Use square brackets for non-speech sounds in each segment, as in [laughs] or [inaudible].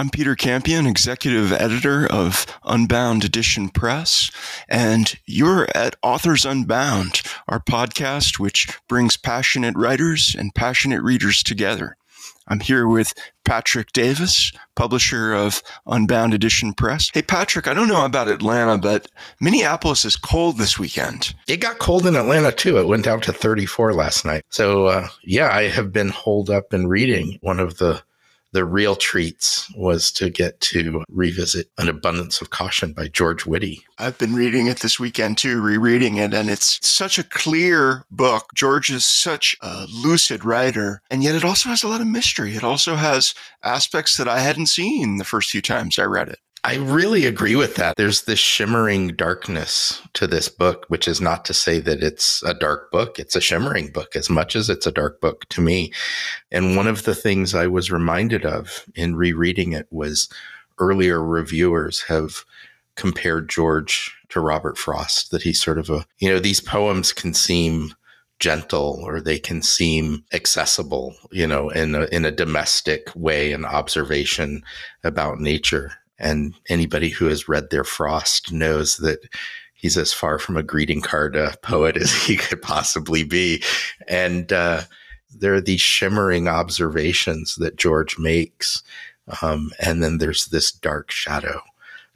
I'm Peter Campion, executive editor of Unbound Edition Press, and you're at Authors Unbound, our podcast which brings passionate writers and passionate readers together. I'm here with Patrick Davis, publisher of Unbound Edition Press. Hey, Patrick, I don't know about Atlanta, but Minneapolis is cold this weekend. It got cold in Atlanta too. It went down to 34 last night. So, uh, yeah, I have been holed up and reading one of the the real treats was to get to revisit An Abundance of Caution by George Witte. I've been reading it this weekend too, rereading it, and it's such a clear book. George is such a lucid writer, and yet it also has a lot of mystery. It also has aspects that I hadn't seen the first few times I read it. I really agree with that. There's this shimmering darkness to this book, which is not to say that it's a dark book. It's a shimmering book as much as it's a dark book to me. And one of the things I was reminded of in rereading it was earlier reviewers have compared George to Robert Frost, that he's sort of a, you know, these poems can seem gentle or they can seem accessible, you know, in a, in a domestic way, an observation about nature. And anybody who has read their Frost knows that he's as far from a greeting card poet as he [laughs] could possibly be. And uh, there are these shimmering observations that George makes. Um, and then there's this dark shadow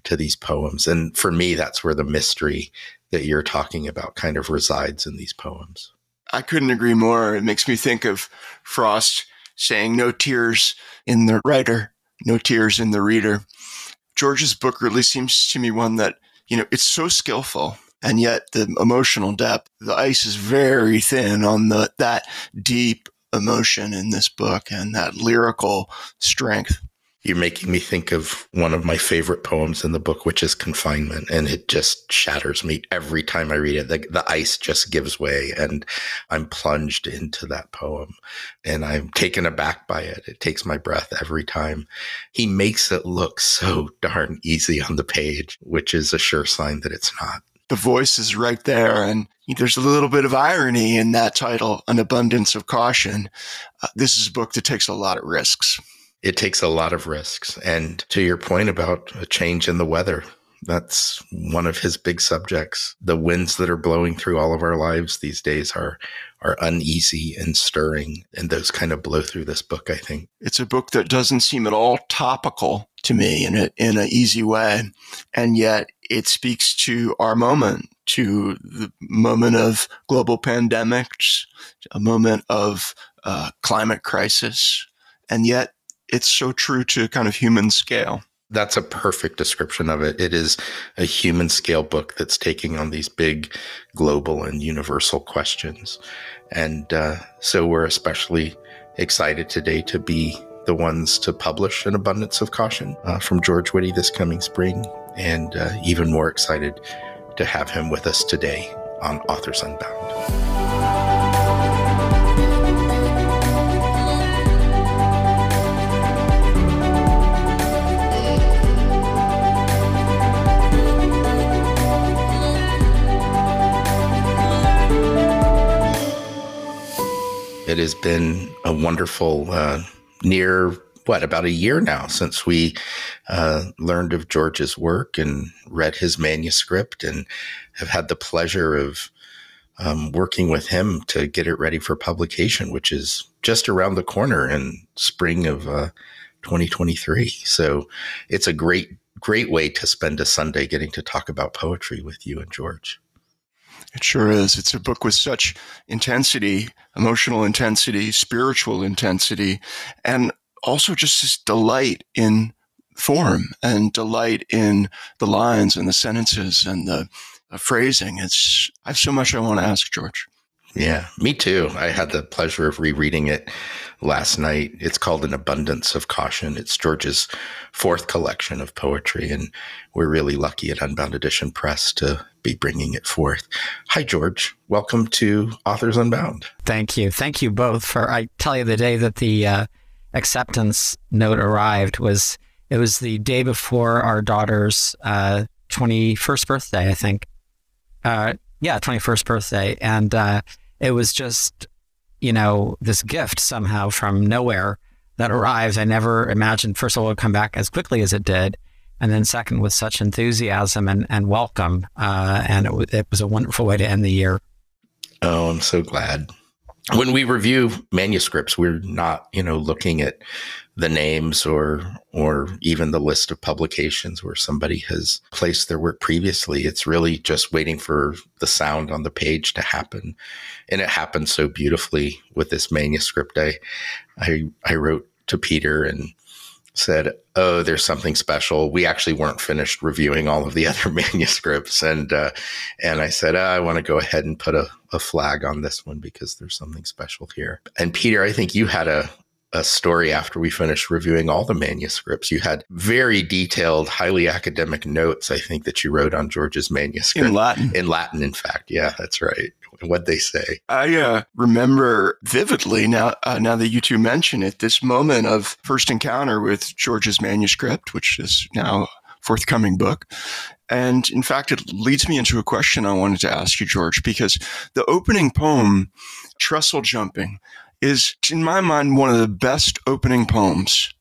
to these poems. And for me, that's where the mystery that you're talking about kind of resides in these poems. I couldn't agree more. It makes me think of Frost saying, No tears in the writer, no tears in the reader. George's book really seems to me one that, you know, it's so skillful and yet the emotional depth, the ice is very thin on the that deep emotion in this book and that lyrical strength. You're making me think of one of my favorite poems in the book, which is Confinement. And it just shatters me every time I read it. The, the, ice just gives way and I'm plunged into that poem and I'm taken aback by it. It takes my breath every time. He makes it look so darn easy on the page, which is a sure sign that it's not. The voice is right there. And there's a little bit of irony in that title, An Abundance of Caution. Uh, this is a book that takes a lot of risks it takes a lot of risks. And to your point about a change in the weather, that's one of his big subjects. The winds that are blowing through all of our lives these days are are uneasy and stirring, and those kind of blow through this book. I think it's a book that doesn't seem at all topical to me in a in an easy way, and yet it speaks to our moment, to the moment of global pandemics, a moment of uh, climate crisis, and yet it's so true to kind of human scale. That's a perfect description of it. It is a human scale book that's taking on these big global and universal questions. And uh, so we're especially excited today to be the ones to publish An Abundance of Caution uh, from George Witte this coming spring. And uh, even more excited to have him with us today on Authors Unbound. It has been a wonderful, uh, near what about a year now since we uh, learned of George's work and read his manuscript, and have had the pleasure of um, working with him to get it ready for publication, which is just around the corner in spring of uh, 2023. So it's a great, great way to spend a Sunday getting to talk about poetry with you and George. It sure is. It's a book with such intensity, emotional intensity, spiritual intensity, and also just this delight in form and delight in the lines and the sentences and the, the phrasing. It's I have so much I want to ask George. Yeah, me too. I had the pleasure of rereading it last night. It's called An Abundance of Caution. It's George's fourth collection of poetry, and we're really lucky at Unbound Edition Press to be bringing it forth. Hi, George. Welcome to Authors Unbound. Thank you. Thank you both for. I tell you, the day that the uh, acceptance note arrived was it was the day before our daughter's uh, first birthday, I think. Uh, yeah, twenty first birthday, and uh, it was just, you know, this gift somehow from nowhere that arrives. I never imagined, first of all, it would come back as quickly as it did. And then, second, with such enthusiasm and, and welcome. Uh, and it, it was a wonderful way to end the year. Oh, I'm so glad. When we review manuscripts, we're not, you know, looking at the names or or even the list of publications where somebody has placed their work previously. It's really just waiting for the sound on the page to happen. And it happened so beautifully with this manuscript. I I I wrote to Peter and said, "Oh, there's something special." We actually weren't finished reviewing all of the [laughs] other manuscripts, and uh, and I said, oh, "I want to go ahead and put a, a flag on this one because there's something special here." And Peter, I think you had a a story after we finished reviewing all the manuscripts. You had very detailed, highly academic notes, I think, that you wrote on George's manuscript. In Latin. In Latin, in fact. Yeah, that's right. What'd they say? I uh, remember vividly now, uh, now that you two mention it, this moment of first encounter with George's manuscript, which is now forthcoming book. And in fact, it leads me into a question I wanted to ask you, George, because the opening poem, Trestle Jumping, is, in my mind, one of the best opening poems,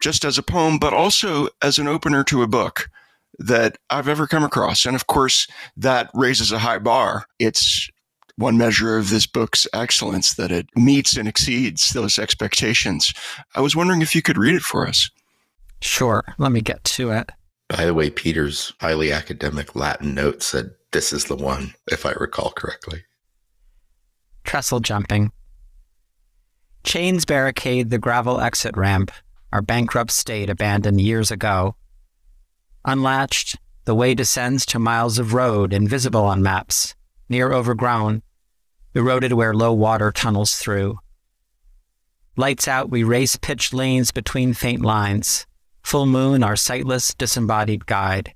just as a poem, but also as an opener to a book that I've ever come across. And of course, that raises a high bar. It's one measure of this book's excellence that it meets and exceeds those expectations. I was wondering if you could read it for us. Sure. Let me get to it. By the way, Peter's highly academic Latin note said this is the one, if I recall correctly. Trestle jumping. Chains barricade the gravel exit ramp, our bankrupt state abandoned years ago. Unlatched, the way descends to miles of road invisible on maps, near overgrown, eroded where low water tunnels through. Lights out, we race pitched lanes between faint lines. Full moon, our sightless, disembodied guide.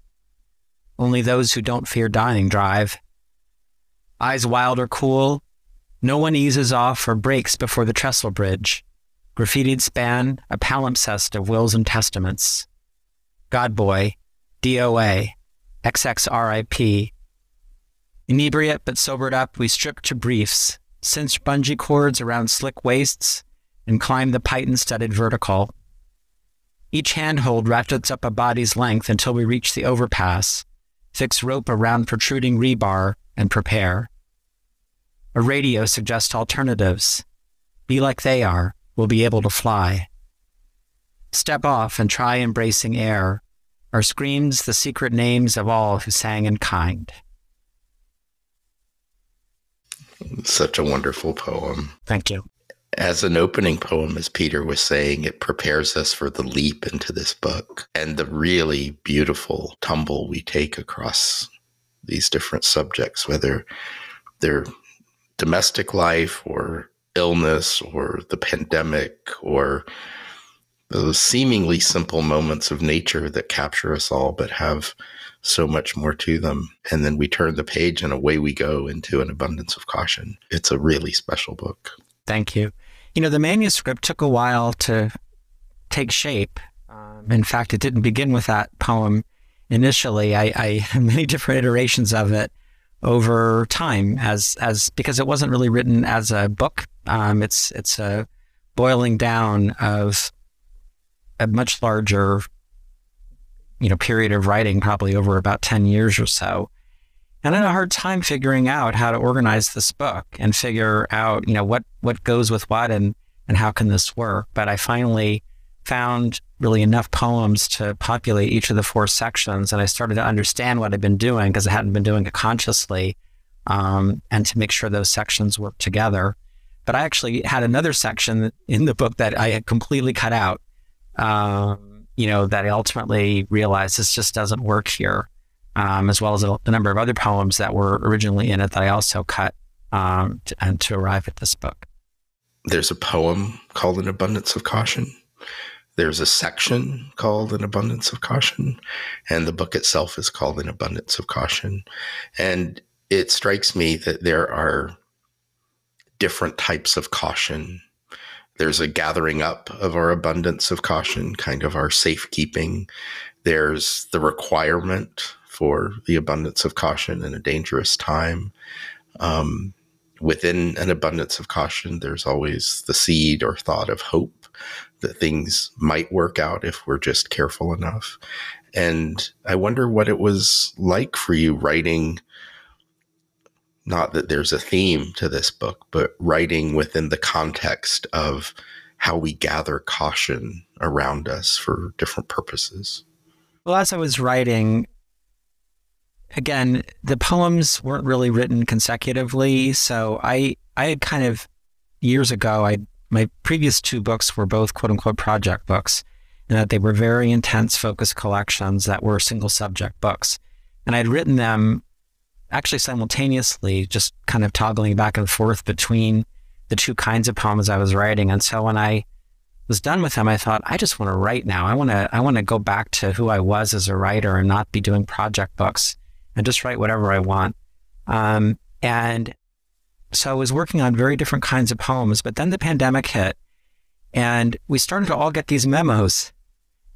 Only those who don't fear dying drive. Eyes wild or cool, no one eases off or breaks before the trestle bridge. Graffitied span, a palimpsest of wills and testaments. Godboy, DOA, XXRIP. Inebriate but sobered up, we strip to briefs, cinch bungee cords around slick waists, and climb the python studded vertical. Each handhold ratchets up a body's length until we reach the overpass, fix rope around protruding rebar, and prepare. A radio suggests alternatives. Be like they are, we'll be able to fly. Step off and try embracing air, or screams the secret names of all who sang in kind. Such a wonderful poem. Thank you. As an opening poem, as Peter was saying, it prepares us for the leap into this book and the really beautiful tumble we take across these different subjects, whether they're domestic life or illness or the pandemic or those seemingly simple moments of nature that capture us all but have so much more to them. And then we turn the page and away we go into an abundance of caution. It's a really special book. Thank you. You know, the manuscript took a while to take shape. Um, in fact, it didn't begin with that poem initially. I, I [laughs] had many different iterations of it over time as as because it wasn't really written as a book. Um, it's it's a boiling down of a much larger you know period of writing, probably over about ten years or so. And I had a hard time figuring out how to organize this book and figure out you know what what goes with what and and how can this work. But I finally found really enough poems to populate each of the four sections. And I started to understand what I'd been doing because I hadn't been doing it consciously um, and to make sure those sections work together. But I actually had another section in the book that I had completely cut out, um, you know, that I ultimately realized this just doesn't work here, um, as well as a, a, number of other poems that were originally in it that I also cut um, to, and to arrive at this book. There's a poem called An Abundance of Caution there's a section called An Abundance of Caution, and the book itself is called An Abundance of Caution. And it strikes me that there are different types of caution. There's a gathering up of our abundance of caution, kind of our safekeeping. There's the requirement for the abundance of caution in a dangerous time. Um, within an abundance of caution, there's always the seed or thought of hope that things might work out if we're just careful enough. And I wonder what it was like for you writing. Not that there's a theme to this book, but writing within the context of how we gather caution around us for different purposes. Well, as I was writing, again, the poems weren't really written consecutively. So I, I had kind of years ago, I my previous two books were both quote unquote project books, and that they were very intense, focused collections that were single subject books. And I'd written them actually simultaneously, just kind of toggling back and forth between the two kinds of poems I was writing. And so when I was done with them, I thought, I just want to write now. I want to I want to go back to who I was as a writer and not be doing project books and just write whatever I want. Um, and so I was working on very different kinds of poems, but then the pandemic hit and we started to all get these memos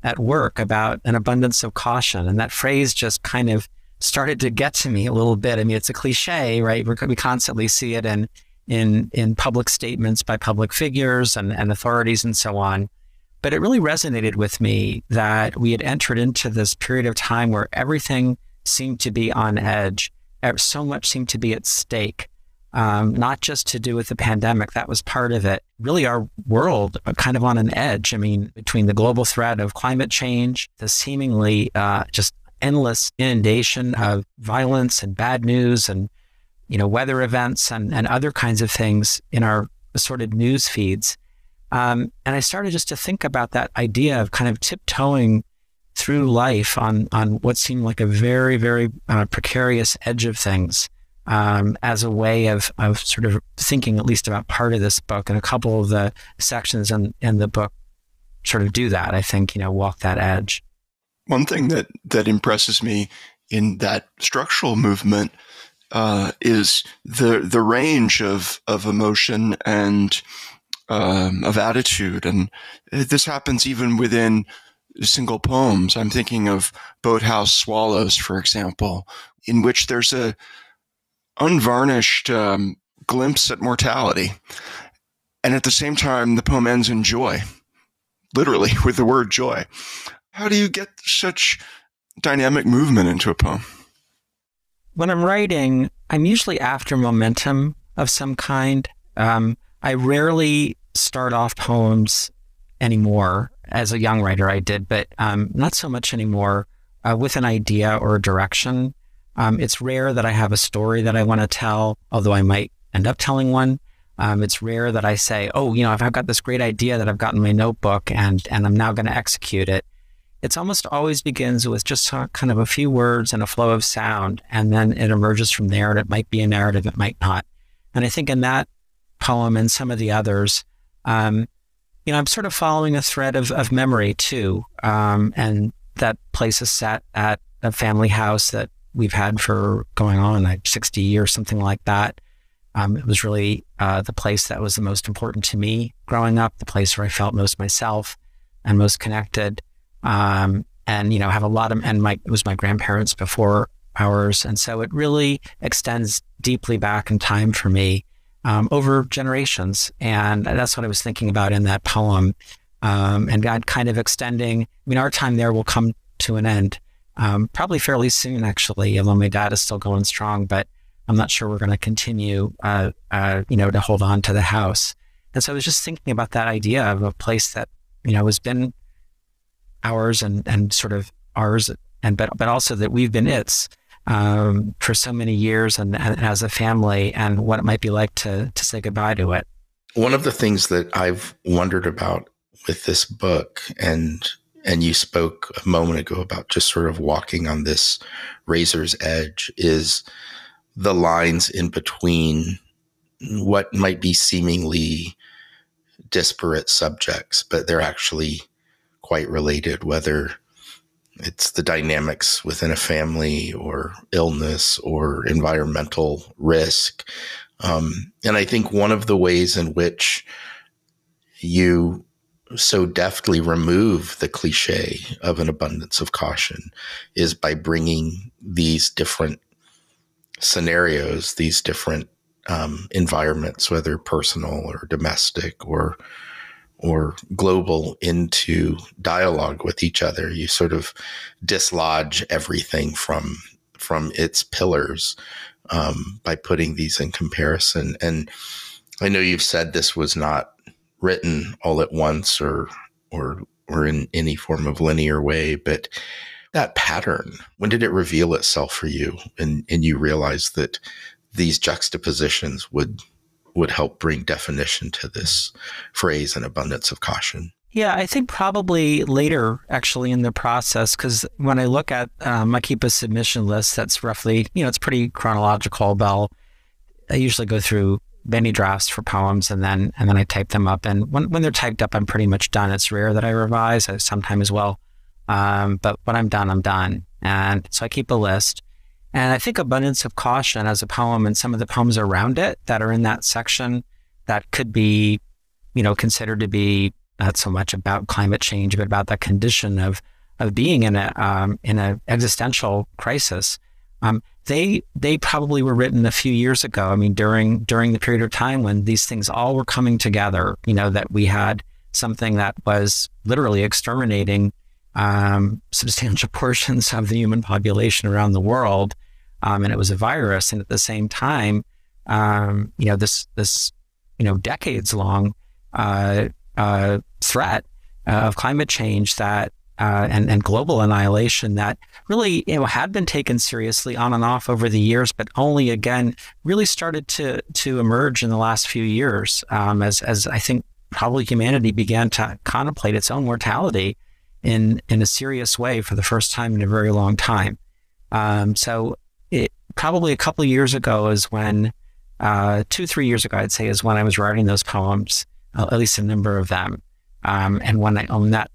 at work about an abundance of caution. And that phrase just kind of started to get to me a little bit. I mean, it's a cliche, right? we constantly see it in, in, in public statements by public figures and, and authorities and so on. But it really resonated with me that we had entered into this period of time where everything seemed to be on edge. So much seemed to be at stake, um, not just to do with the pandemic. That was part of it. Really, our world uh, kind of on an edge. I mean, between the global threat of climate change, the seemingly uh, just endless inundation of violence and bad news and you know weather events and, and other kinds of things in our assorted news feeds um, and i started just to think about that idea of kind of tiptoeing through life on on what seemed like a very very uh, precarious edge of things um, as a way of of sort of thinking at least about part of this book and a couple of the sections in in the book sort of do that. I think you know walk that edge. One thing that that impresses me in that structural movement uh, is the the range of of emotion and um, of attitude, and this happens even within single poems. I'm thinking of Boathouse Swallows, for example, in which there's a unvarnished um, glimpse at mortality. And at the same time, the poem ends in joy, literally [laughs] with the word joy. How do you get such dynamic movement into a poem? When I'm writing, I'm usually after momentum of some kind. Um, I rarely start off poems anymore as a young writer, I did, but um, not so much anymore uh, with an idea or a direction. Um, it's rare that I have a story that I want to tell, although I might end up telling one. Um, it's rare that I say, "Oh, you know, I've got this great idea that I've got in my notebook, and and I'm now going to execute it." It's almost always begins with just kind of a few words and a flow of sound, and then it emerges from there. And it might be a narrative, it might not. And I think in that poem and some of the others, um, you know, I'm sort of following a thread of, of memory too. Um, and that place is set at a family house that we've had for going on like 60 years, something like that. Um, it was really uh, the place that was the most important to me growing up, the place where I felt most myself and most connected. Um, and, you know, have a lot of, and my, it was my grandparents before ours. And so it really extends deeply back in time for me um, over generations. And that's what I was thinking about in that poem. Um, and God kind of extending, I mean, our time there will come to an end um, probably fairly soon, actually, although my dad is still going strong, but I'm not sure we're going to continue, uh, uh, you know, to hold on to the house. And so I was just thinking about that idea of a place that, you know, has been ours and, and sort of ours, and but, but also that we've been its um, for so many years and, and, as a family and what it might be like to, to say goodbye to it. One of the things that I've wondered about with this book and and you spoke a moment ago about just sort of walking on this razor's edge is the lines in between what might be seemingly disparate subjects, but they're actually quite related, whether it's the dynamics within a family or illness or environmental risk. Um, and I think one of the ways in which you so deftly remove the cliche of an abundance of caution is by bringing these different scenarios, these different um, environments, whether personal or domestic or or global into dialogue with each other. You sort of dislodge everything from from its pillars um, by putting these in comparison. And I know you've said this was not written all at once or or or in any form of linear way, but that pattern, when did it reveal itself for you and, and you realized that these juxtapositions would would help bring definition to this phrase an abundance of caution? Yeah, I think probably later actually in the process, because when I look at um, I keep a submission list that's roughly, you know, it's pretty chronological. Bell, I usually go through many drafts for poems and then and then I type them up. And when when they're typed up, I'm pretty much done. It's rare that I revise. I sometimes will, um, but when I'm done, I'm done. And so I keep a list. And I think Abundance of Caution as a poem and some of the poems around it that are in that section that could be, you know, considered to be not so much about climate change, but about the condition of of being in a um, in an existential crisis. Um, they they probably were written a few years ago. I mean, during during the period of time when these things all were coming together. You know, that we had something that was literally exterminating um, substantial [laughs] portions of the human population around the world, um, and it was a virus. And at the same time, um, you know, this this you know decades long uh, uh, threat of climate change that uh, and, and global annihilation that really you know had been taken seriously on and off over the years, but only again really started to to emerge in the last few years um, as as I think probably humanity began to contemplate its own mortality in in a serious way for the first time in a very long time. Um, so it probably a couple years ago is when uh, two three years ago I'd say is when I was writing those poems, uh, at least a number of them, um, and when I that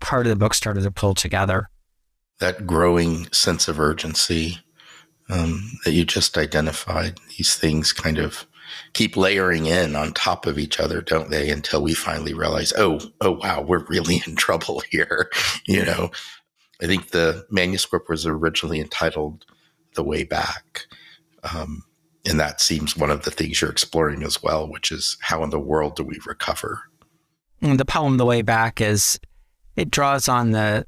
part of the book started to pull together. That growing sense of urgency um, that you just identified, these things kind of keep layering in on top of each other, don't they? Until we finally realize, oh, oh, wow, we're really in [laughs] trouble here. you know, I think the manuscript was originally entitled "The Way Back," um, and that seems one of the things you're exploring as well, which is how in the world do we recover? And the poem "The Way Back" is it draws on the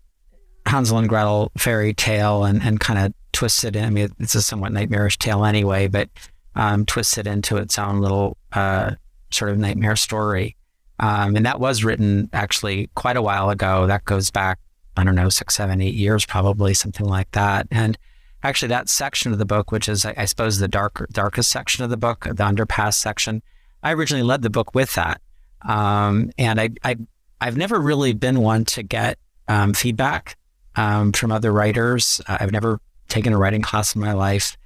Hansel and Gretel fairy tale and, and kind of twists it in. I mean, it's a somewhat nightmarish tale anyway, but um, twists it into its own little uh, sort of nightmare story. Um, and that was written actually quite a while ago. That goes back, I don't know, six, seven, eight years, probably something like that. And actually, that section of the book, which is, I, suppose, the darker, darkest section of the book, the underpass section, I originally led the book with that. Um, and I, I, I've never really been one to get um, feedback um, from other writers. I've never taken a writing class in my life.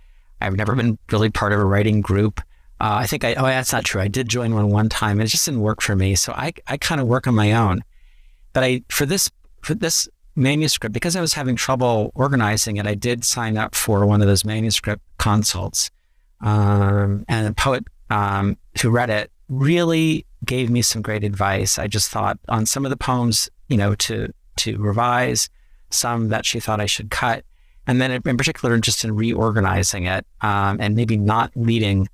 I've never been really part of a writing group. Uh, I think I, oh, that's not true. I did join one one time and it just didn't work for me. So I, I kind of work on my own. But I, for this, for this manuscript, because I was having trouble organizing it, I did sign up for one of those manuscript consults. Um, and the poet um, who read it really gave me some great advice. I just thought on some of the poems, you know, to, to revise, some that she thought I should cut and then in particular just in reorganizing it um, and maybe not leading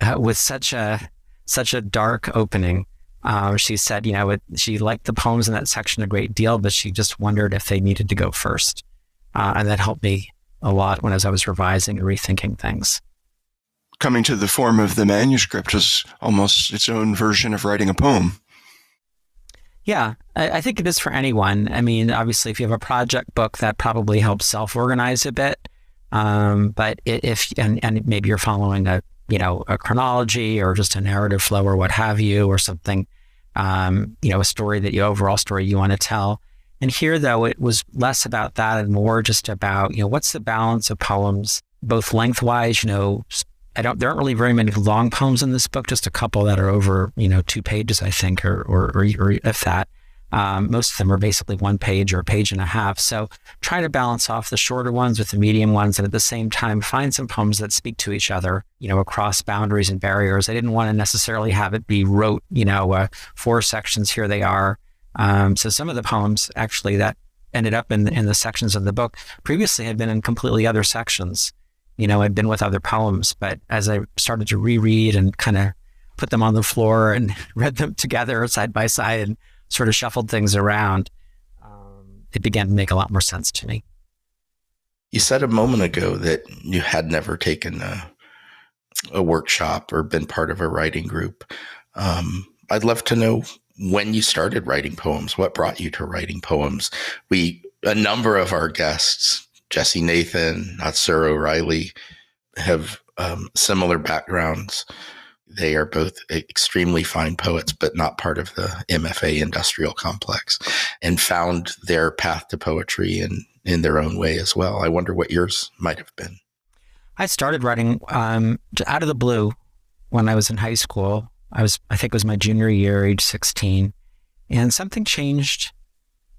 uh, with such a such a dark opening. Uh, she said, you know, it, she liked the poems in that section a great deal, but she just wondered if they needed to go first, uh, and that helped me a lot when as I was revising and rethinking things. Coming to the form of the manuscript was almost its own version of writing a poem. Yeah, I, I, think it is for anyone. I mean, obviously, if you have a project book, that probably helps self-organize a bit. Um, but if and, and maybe you're following a you know a chronology or just a narrative flow or what have you or something, um, you know, a story that you overall story you want to tell. And here, though, it was less about that and more just about you know what's the balance of poems, both lengthwise, you know, I don't. There aren't really very many long poems in this book. Just a couple that are over, you know, two pages, I think, or or, or, or if that. Um, most of them are basically one page or a page and a half. So try to balance off the shorter ones with the medium ones, and at the same time find some poems that speak to each other, you know, across boundaries and barriers. I didn't want to necessarily have it be rote, you know, uh, four sections. Here they are. Um, so some of the poems actually that ended up in in the sections of the book previously had been in completely other sections you know, I'd been with other poems, but as I started to reread and kind of put them on the floor and [laughs] read them together side by side and sort of shuffled things around, um, it began to make a lot more sense to me. You said a moment ago that you had never taken a, a workshop or been part of a writing group. Um, I'd love to know when you started writing poems. What brought you to writing poems? We a number of our guests, Jesse Nathan, Natsura O'Reilly, have um, similar backgrounds. They are both extremely fine poets, but not part of the MFA industrial complex, and found their path to poetry in, in their own way as well. I wonder what yours might have been. I started writing um, out of the blue when I was in high school. I was, I think it was my junior year, age 16, and something changed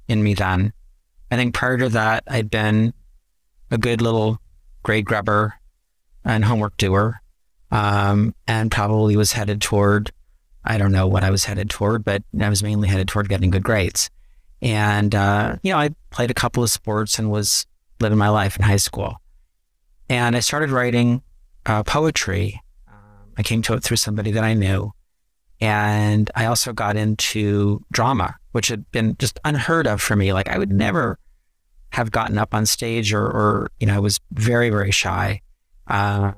in me then. I think prior to that, I'd been a good little grade grubber and homework doer, um, and probably was headed toward, I don't know what I was headed toward, but I was mainly headed toward getting good grades. And, uh, you know, I played a couple of sports and was living my life in high school. And I started writing uh, poetry. Um, I came to it through somebody that I knew. And I also got into drama, which had been just unheard of for me. Like I would never have gotten up on stage or, or you know, I was very, very shy. Uh,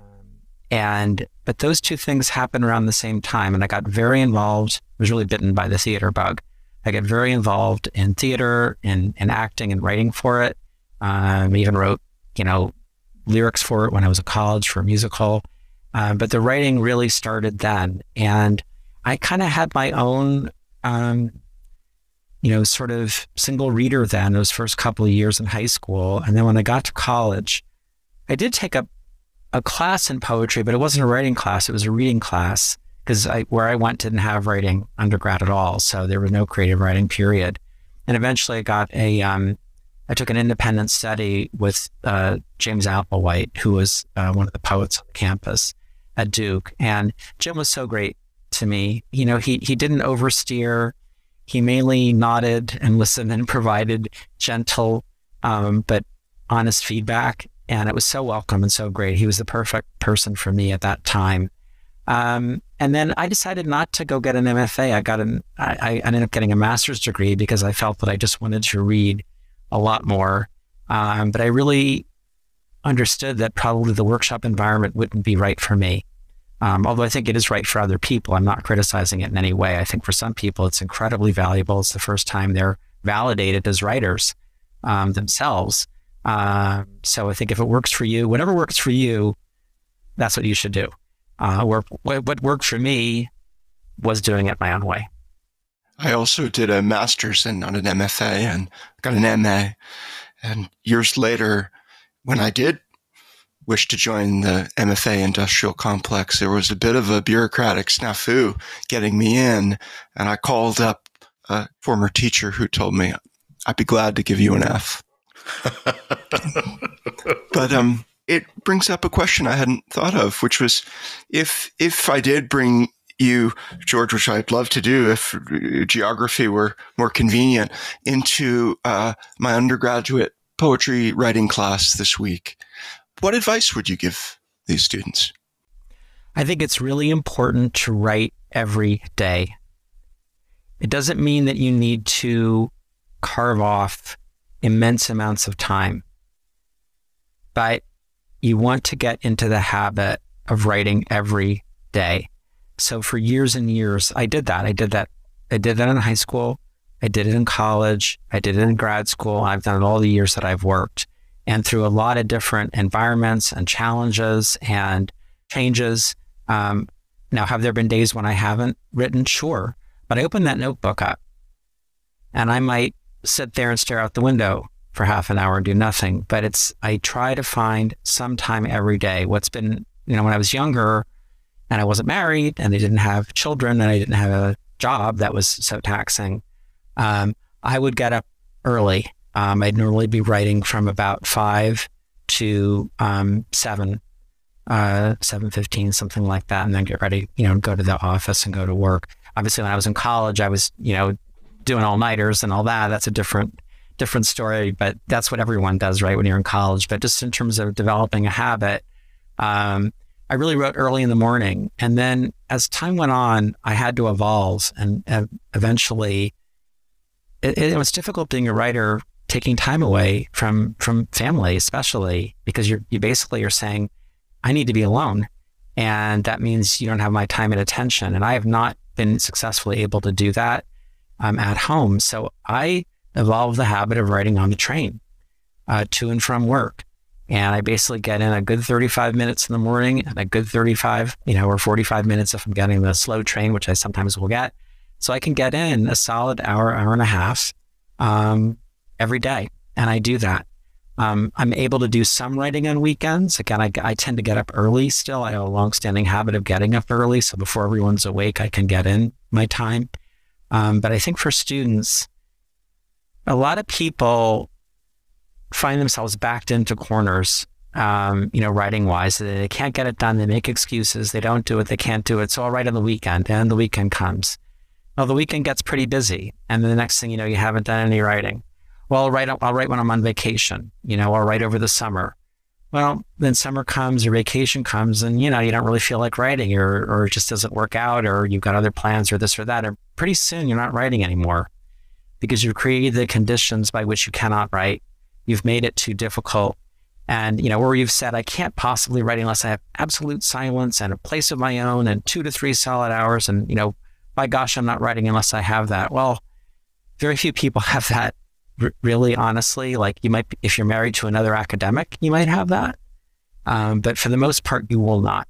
and, but those two things happened around the same time. And I got very involved, I was really bitten by the theater bug. I got very involved in theater and, and acting and writing for it. Um, even wrote, you know, lyrics for it when I was at college for a musical. Uh, but the writing really started then. And I kind of had my own, um, you know, sort of single reader then those first couple of years in high school. And then when I got to college, I did take up a class in poetry, but it wasn't a writing class. It was a reading class because where I went didn't have writing undergrad at all. So there was no creative writing period. And eventually I got a, um, I took an independent study with uh, James Applewhite, who was uh, one of the poets on the campus at Duke. And Jim was so great to me. You know, he he didn't oversteer. He mainly nodded and [laughs] listened and provided gentle um, but honest feedback, and it was so welcome and so great. He was the perfect person for me at that time. Um, and then I decided not to go get an MFA. I got an I, I ended up getting a master's degree because I felt that I just wanted to read a lot more. Um, but I really understood that probably the workshop environment wouldn't be right for me. Um, although I think it is right for other people. I'm not criticizing it in any way. I think for some people, it's incredibly valuable. It's the first time they're validated as writers um, themselves. Uh, so I think if it works for you, whatever works for you, that's what you should do. Uh, what, what worked for me was doing it my own way. I also did a master's and not an MFA and got an MA. And years later, when I did wish to join the MFA industrial complex, there was a bit of a bureaucratic snafu getting me in. And I called up a former teacher who told me I'd be glad to give you an F. [laughs] but um, it brings up a question I hadn't thought of, which was if if I did bring you, George, which I'd love to do if geography were more convenient, into uh, my undergraduate poetry writing class this week. What advice would you give these students? I think it's really important to write every day. It doesn't mean that you need to carve off immense amounts of time, but you want to get into the habit of writing every day. So for years and years, I did that. I did that. I did that in high school. I did it in college. I did it in grad school. I've done it all the years that I've worked and through a lot of different environments and challenges and changes. Um, now, have there been days when I haven't written? Sure. But I open that notebook up and I might sit there and stare out the window for half an hour and do nothing. But it's, I try to find some time every day. What's been, you know, when I was younger and I wasn't married and I didn't have children and I didn't have a job that was so taxing, um, I would get up early um, I'd normally be writing from about five to um, seven, uh, seven fifteen, something like that, and then get ready. You know, go to the office and go to work. Obviously, when I was in college, I was you know doing all nighters and all that. That's a different different story, but that's what everyone does, right? When you're in college. But just in terms of developing a habit, um, I really wrote early in the morning. And then as time went on, I had to evolve. And eventually, it, it, was difficult being a writer, taking time away from from family, especially because you're you basically are saying, I need to be alone, and that means you don't have my time and attention. And I have not been successfully able to do that um, at home. So I evolved the habit of writing on the train uh, to and from work. And I basically get in a good 35 minutes in the morning and a good 35, you know, or 45 minutes if I'm getting the slow train, which I sometimes will get. So I can get in a solid hour, hour and a half um, every day. And I do that. Um, I'm able to do some writing on weekends. Again, I, I, tend to get up early still. I have a longstanding habit of getting up early. So before everyone's awake, I can get in my time. Um, but I think for students, a lot of people find themselves backed into corners, um, you know, writing wise. They can't get it done. They make excuses. They don't do it. They can't do it. So I'll write on the weekend. And the weekend comes. Well, the weekend gets pretty busy. And then the next thing you know, you haven't done any writing. Well, I'll write, I'll write when I'm on vacation, you know, I'll write over the summer. Well, then summer comes or vacation comes and, you know, you don't really feel like writing or, or it just doesn't work out or you've got other plans or this or that. And pretty soon you're not writing anymore because you've created the conditions by which you cannot write You've made it too difficult. And, you know, where you've said, I can't possibly write unless I have absolute silence and a place of my own and two to three solid hours. And, you know, by gosh, I'm not writing unless I have that. Well, very few people [laughs] have that really honestly. Like you might, if you're married to another academic, you might have that. Um, but for the most part, you will not.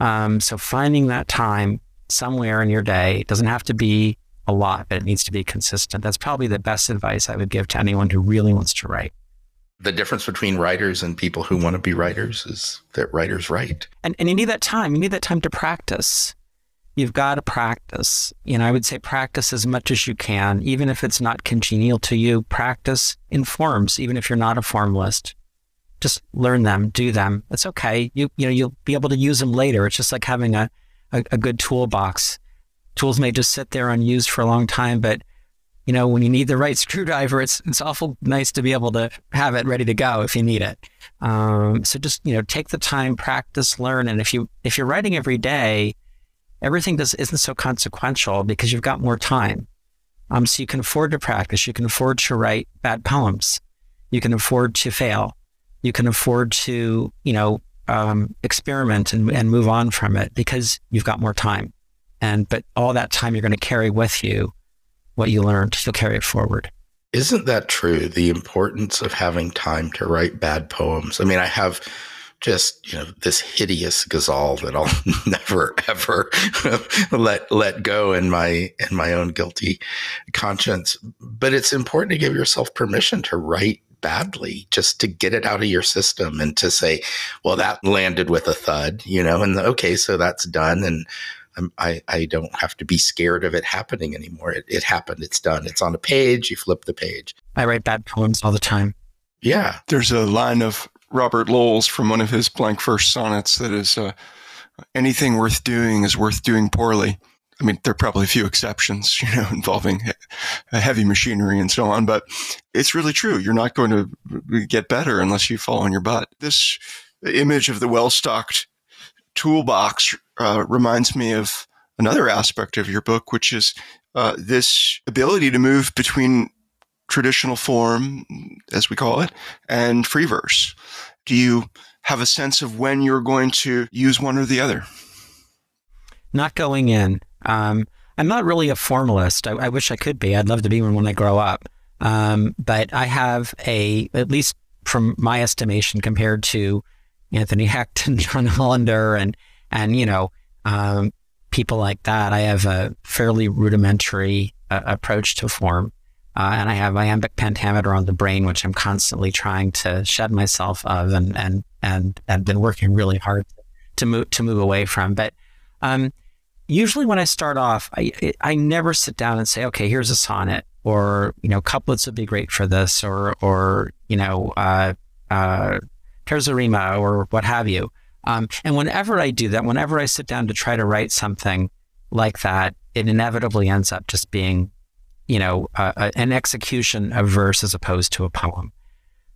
Um, so finding that time somewhere in your day doesn't have to be a lot, but it needs to be consistent. That's probably the best advice I would give to anyone who really wants to write the difference between writers and people who want to be writers is that writers write. And, and you need that time. You need that time to practice. You've got to practice. You know, I would say practice as much as you can, even if it's not congenial to you. Practice in forms, even if you're not a formalist. Just learn them, do them. It's okay. You you know you'll be able to use them later. It's just like having a, a, a good toolbox. Tools may just sit there unused for a long time, but you know, when you need the right screwdriver, it's it's awful nice to be able to have it ready to go if you need it. Um, so just you know, take the time, practice, learn, and if you if you're writing every day, everything does isn't so consequential because you've got more time. Um, so you can afford to practice. You can afford to write bad poems. You can afford to fail. You can afford to you know um, experiment and, and move on from it because you've got more time. And but all that time you're going to carry with you what you learned, you'll carry it forward. Isn't that true? The importance of having time to write bad poems. I mean, I have just you know this hideous ghazal that I'll [laughs] never ever [laughs] let let go in my in my own guilty conscience. But it's important to give yourself permission to write badly just to get it out of your system and to say, well, that landed with a thud, you know, and okay, so that's done. And um, I, I don't have to be scared of it happening anymore. It, it happened. It's done. It's on a page. You flip the page. I write bad poems all the time. Yeah. There's a line of Robert Lowell's from one of his blank verse sonnets that is uh, anything worth doing is worth doing poorly. I mean, there are probably a few exceptions, [laughs] you know, involving heavy machinery and so on, but it's really true. You're not going to get better unless you fall on your butt. This image of the well stocked toolbox uh, reminds me of another aspect of your book, which is uh, this ability to move between traditional form, as we call it, and free verse. Do you have a sense of when you're going to use one or the other? Not going in. Um, I'm not really a formalist. I, I, wish I could be. I'd love to be one when I grow up. Um, but I have a, at least from my estimation, compared to Anthony Hecht [laughs] and John Hollander and and you know um, people like that. I have a fairly rudimentary uh, approach to form, uh, and I have iambic pentameter on the brain, which I'm constantly trying to shed myself of, and and and and been working really hard to move to move away from. But um, usually when I start off, I I never sit down and say, okay, here's a sonnet, or you know, couplets would be great for this, or or you know. Uh, uh, rima or what have you. Um, and whenever I do that, whenever I sit down to try to write something like that, it inevitably ends up just being, you know, an execution of verse as opposed to a poem.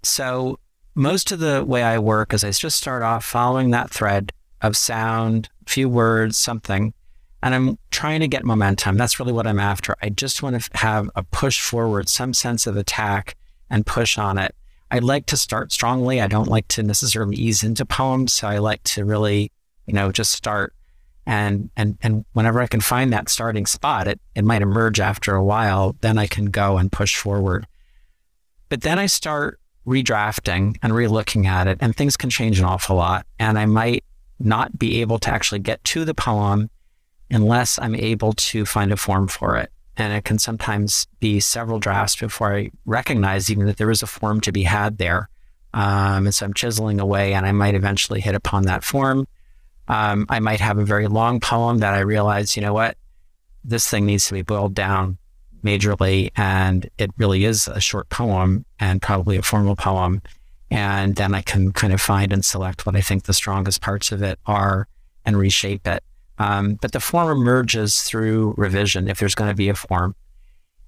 So most of the way I work is I just start off following that thread of sound, few words, something. And I'm trying to get momentum. That's really what I'm after. I just want to have a push forward, some sense of attack and push on it. I like to start strongly. I don't like to necessarily ease into poems. So I like to really, you know, just start and and and whenever I can find that starting spot, it it might emerge after a while. Then I can go and push forward. But then I start redrafting and relooking at it, and things can change an awful lot. And I might not be able to actually get to the poem unless I'm able to find a form for it. And it can sometimes be several drafts before I recognize even that there is a form to be had there. Um, and so I'm chiseling away, and I might eventually hit upon that form. Um, I might have a very long poem that I realize, you know what, this thing needs to be boiled down majorly, and it really is a short poem and probably a formal poem. And then I can kind of find and select what I think the strongest parts of it are and reshape it. Um, but the form emerges through revision if there's going to be a form.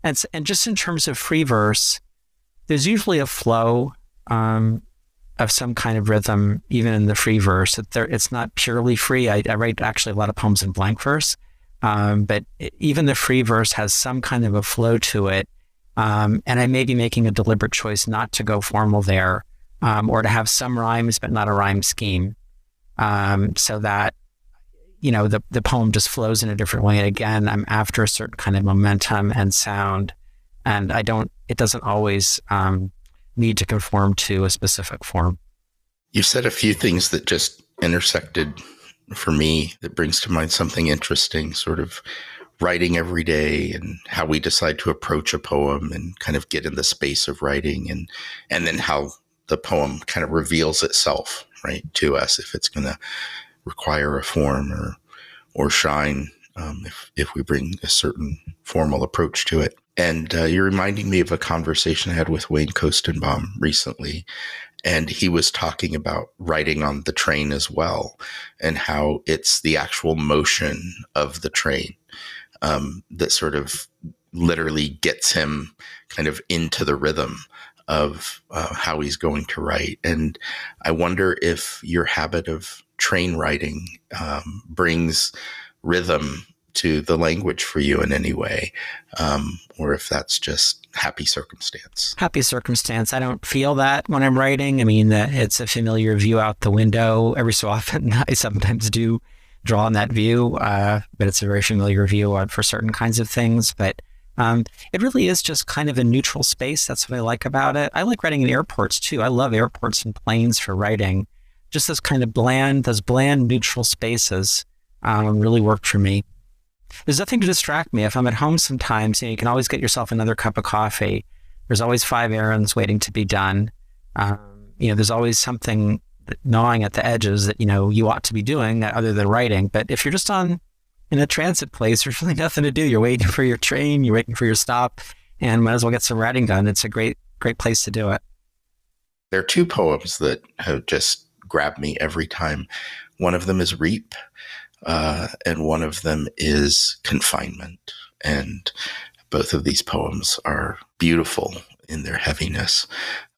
And, and just in terms of free verse, there's usually a flow um, of some kind of rhythm, even in the free verse. There, it's not purely free. I, I, write actually a lot of poems in blank verse, um, but even the free verse has some kind of a flow to it. Um, and I may be making a deliberate choice not to go formal there, um, or to have some rhymes but not a rhyme scheme, um, so that you know the the poem just flows in a different way. And again, I'm after a certain kind of momentum and sound, and I don't. It doesn't always um, need to conform to a specific form. You said a few things that just intersected for me that brings to mind something interesting, sort of writing every day and how we decide to approach a poem and kind of get in the space of writing and and then how the poem kind of reveals itself right to us if it's going to require a form or or shine um, if if we bring a certain formal approach to it. And uh, you're reminding me of a conversation I had with Wayne Koestenbaum recently. And he was talking about writing on the train as well, and how it's the actual motion of the train um, that sort of literally gets him kind of into the rhythm of uh, how he's going to write. And I wonder if your habit of train writing um, brings rhythm to the language for you in any way, um, or if that's just happy circumstance. Happy circumstance. I don't feel that when I'm writing. I mean, that it's a familiar view out the window. Every so often, [laughs] I sometimes do draw on that view, uh, but it's a very familiar view for certain kinds of things. But um, it really is just kind of a neutral space. That's what I like about it. I like writing in airports too. I love airports and planes for writing. Just this kind of bland, those bland, neutral spaces um, really worked for me. There's nothing to distract me. If I'm at home sometimes, you, know, you can always get yourself another cup of coffee. There's always five errands waiting to be done. Um, you know, there's always something gnawing at the edges that, you know, you ought to be doing other than writing. But if you're just on in a transit place, there's really nothing to do. You're waiting for your train, you're waiting for your stop, and might as well get some writing done. It's a great, great place to do it. There are two poems that have just grabbed me every time. One of them is Reap, uh, and one of them is Confinement. And both of these poems are beautiful in their heaviness.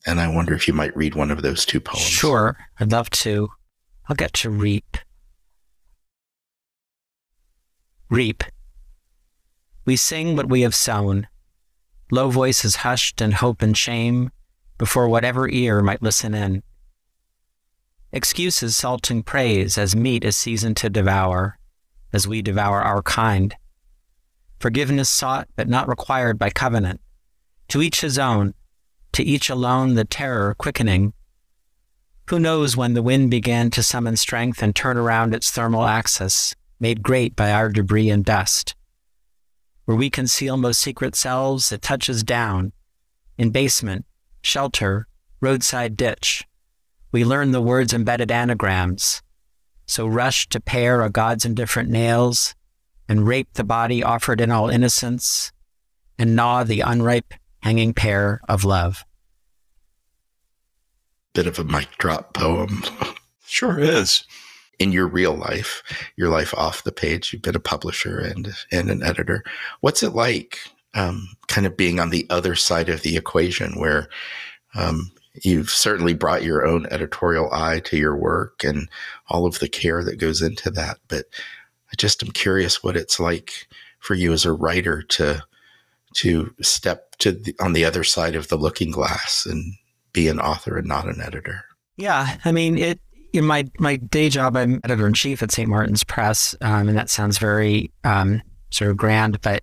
And I wonder if you might read one of those two poems. Sure, I'd love to. I'll get to Reap. Reap. We sing what we have sown. Low voices hushed in hope and shame before whatever ear might listen in. Excuses salting praise as meat is seasoned to devour, as we devour our kind. Forgiveness sought but not required by covenant. To each his own, to each alone the terror quickening. Who knows when the wind began to summon strength and turn around its thermal axis, made great by our debris and dust? Where we conceal most secret selves, it touches down. In basement, shelter, roadside ditch, we learn the words embedded anagrams. So rush to pare a god's indifferent nails, and rape the body offered in all innocence, and gnaw the unripe hanging pear of love. Bit of a mic drop poem. [laughs] Sure is. In your real life, your life off the page, you've been a publisher and and an editor. What's it like, um, kind of being on the other side of the equation, where um, you've certainly brought your own editorial eye to your work and all of the care that goes into that. But I just am curious what it's like for you as a writer to to step to the, on the other side of the looking glass and be an author and not an editor. Yeah, I mean it. In my my day job, I'm editor in chief at St. Martin's Press, um, and that sounds very um, sort of grand, but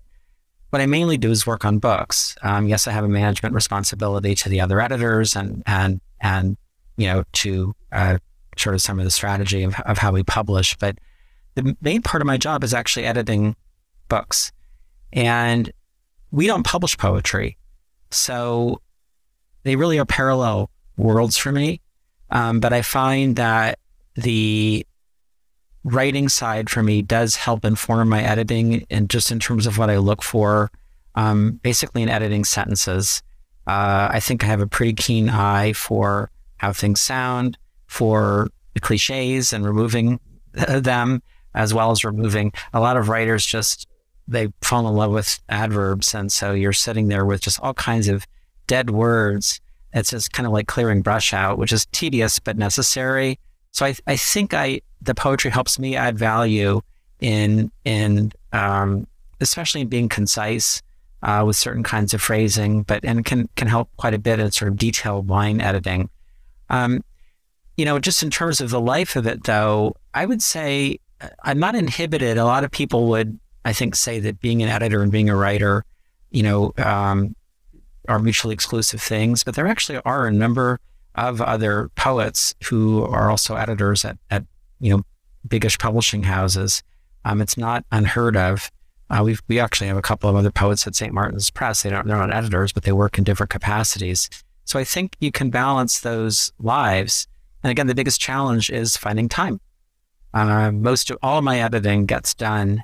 what I mainly do is work on books. Um, yes, I have a management responsibility to the other editors and and and you know to uh, sort of some of the strategy of, of how we publish. But the main part of my job is actually editing books, and we don't publish poetry, so they really are parallel worlds for me. Um, but I find that the writing side for me does help inform my editing and just in terms of what I look for, um, basically in editing sentences. Uh, I think I have a pretty keen eye for how things sound, for the cliches and removing [laughs] them, as well as removing a lot of writers just they fall in love with adverbs. And so you're sitting there with just all kinds of dead words. It's just kind of like clearing brush out, which is tedious but necessary. So I, I think I the poetry helps me add value in in um, especially in being concise uh, with certain kinds of phrasing, but and can can help quite a bit in sort of detailed line editing. Um, you know, just in terms of the life of it, though, I would say uh, I'm not inhibited. A lot of people would, I think, say that being an editor and being a writer, you know, um, are mutually exclusive things, but there actually are a number of other poets who are also editors at, at you know biggish publishing houses. Um, it's not unheard of. Uh, we we actually have a couple of other poets at St. Martin's Press. They don't they're not editors, but they work in different capacities. So I think you can balance those lives. And again, the biggest challenge is finding time. Uh, most of all of my editing gets done.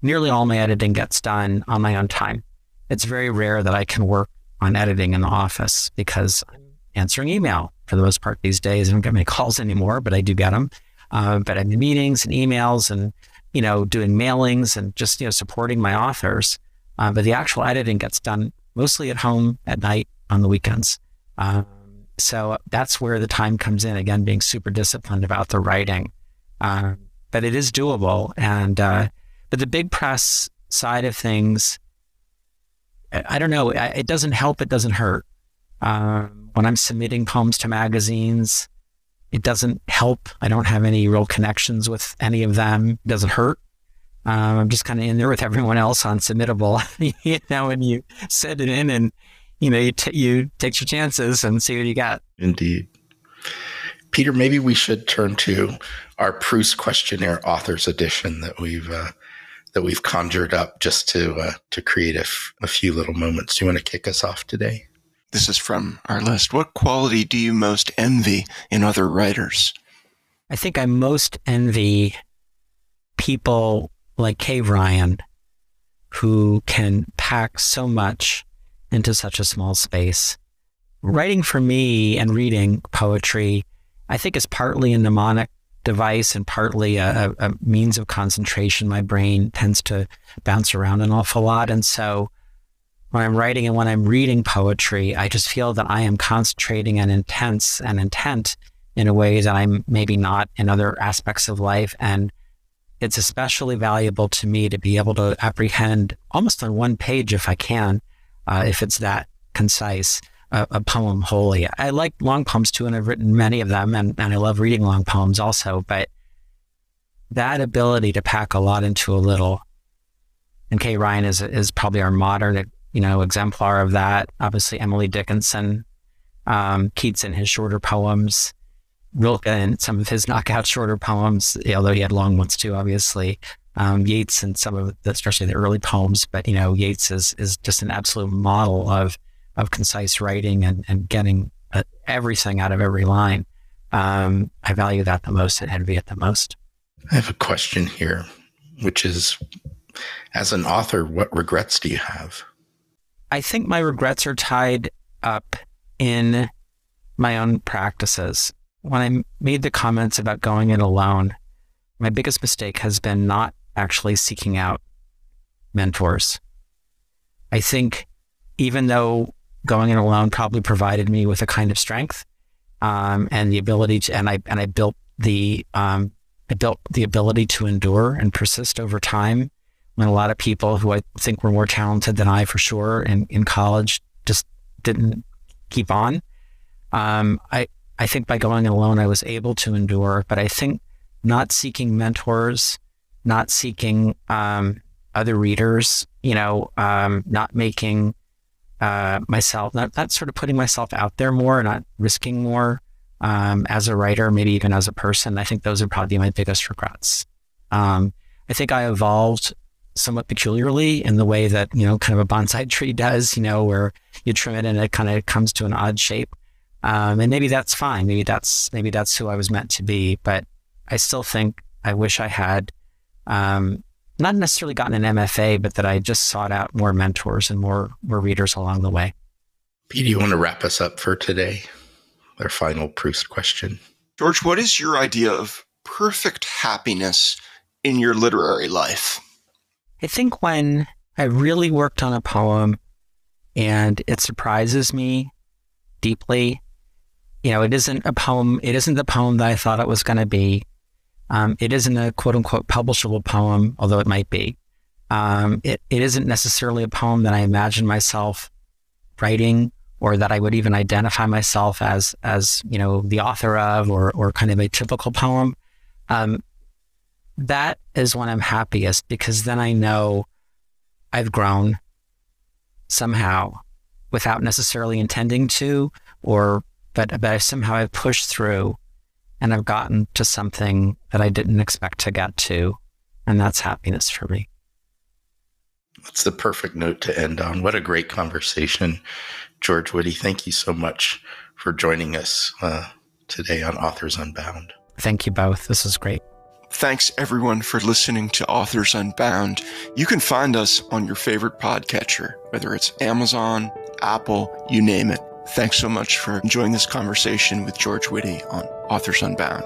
Nearly all my editing gets done on my own time. It's very rare that I can work on editing in the office because answering email for the most part these days. I don't get many [laughs] calls anymore, but I do get them. Uh, but I'm in meetings and emails and, you know, doing mailings and just, you know, supporting my authors. Uh, but the actual editing gets done mostly at home at night on the weekends. Um, so that's where the time comes in. Again, being super disciplined about the writing. Uh, but it is doable. And, uh, but the big press side of things, I don't know. It doesn't help. It doesn't hurt. Um, when I'm submitting poems to magazines, it doesn't help. I don't have any real connections with any of them. It doesn't hurt. Um, I'm just kind of in there with everyone else on submittable. [laughs] you know, when you send it in and, you know, you, t- you take your chances and see what you got. Indeed. Peter, maybe we should turn to our Proust questionnaire authors edition that we've uh, that we've conjured up just to uh, to create a, f- a few little moments. Do you want to kick us off today? This is from our list. What quality do you most envy in other writers? I think I most envy people like Kay Ryan who can pack so much into such a small space. Writing for me and reading poetry, I think is partly a mnemonic device and partly a, a, means of concentration. My brain tends to bounce around an awful lot. And so when I'm writing and when I'm reading poetry, I just feel that I am concentrating and intense and intent in a way that I'm maybe not in other aspects of life. And it's especially valuable to me to be able to apprehend almost on one page, if I can, uh, if it's that concise, a, poem wholly. I like long poems too, and I've written many of them, and, and I love reading long poems also. But that ability to pack a lot into a little, and Kay Ryan is is probably our modern you know, exemplar of that. Obviously, Emily Dickinson, um, Keats in his shorter poems, Rilke in some of his [laughs] knockout shorter poems, although he had long ones too, obviously. Um, Yeats and some of the, especially the early poems, but you know, Yeats is is just an absolute model of of concise writing and and getting uh, everything out of every line. Um, I value that the most and envy it the most. I have a question here, which is, as an author, what regrets do you have? I think my regrets are tied up in my own practices. When I made the comments about going it alone, my biggest mistake has been not actually seeking out mentors. I think even though going it alone probably provided me with a kind of strength um, and the ability to, and I and I built the um, I built the ability to endure and persist over time. When a lot of people who I think were more talented than I, for sure, in, in college, just didn't keep on. Um, I I think by going it alone, I was able to endure. But I think not seeking mentors, not seeking um, other readers, you know, um, not making uh, myself, not, not sort of putting myself out there more, not risking more um, as a writer, maybe even as a person. I think those would probably my biggest regrets. Um, I think I evolved somewhat peculiarly in the way that, you know, kind of a bonsai [laughs] tree does, you know, where you trim it and it kind of comes to an odd shape. Um, and maybe that's fine. Maybe that's, maybe that's who I was meant to be. But I still think I wish I had um, not necessarily gotten an MFA, but that I just sought out more mentors and more more readers along the way. Pete, do you want to wrap us up for today? Our final Proust question. George, what is your idea of perfect happiness in your literary life? I think when I really worked on a poem and it surprises me deeply, you know, it isn't a poem, it isn't the poem that I thought it was going to be. Um, it isn't a quote unquote publishable poem, although it might be. Um, it, it isn't necessarily a poem that I imagine myself writing or that I would even identify myself as, as, you know, the author of or, or kind of a typical poem. Um, that is when I'm happiest because then I know I've grown somehow without necessarily intending to, or, but, but I somehow I've pushed through and I've gotten to something that I didn't expect to get to. And that's happiness for me. That's the perfect note to end on. What a great conversation. George Witte, thank you so much for joining us uh, today on Authors Unbound. Thank you both. This is great. Thanks everyone for listening to Authors Unbound. You can find us on your favorite podcatcher, whether it's Amazon, Apple, you name it. Thanks so much for enjoying this conversation with George Witte on Authors Unbound.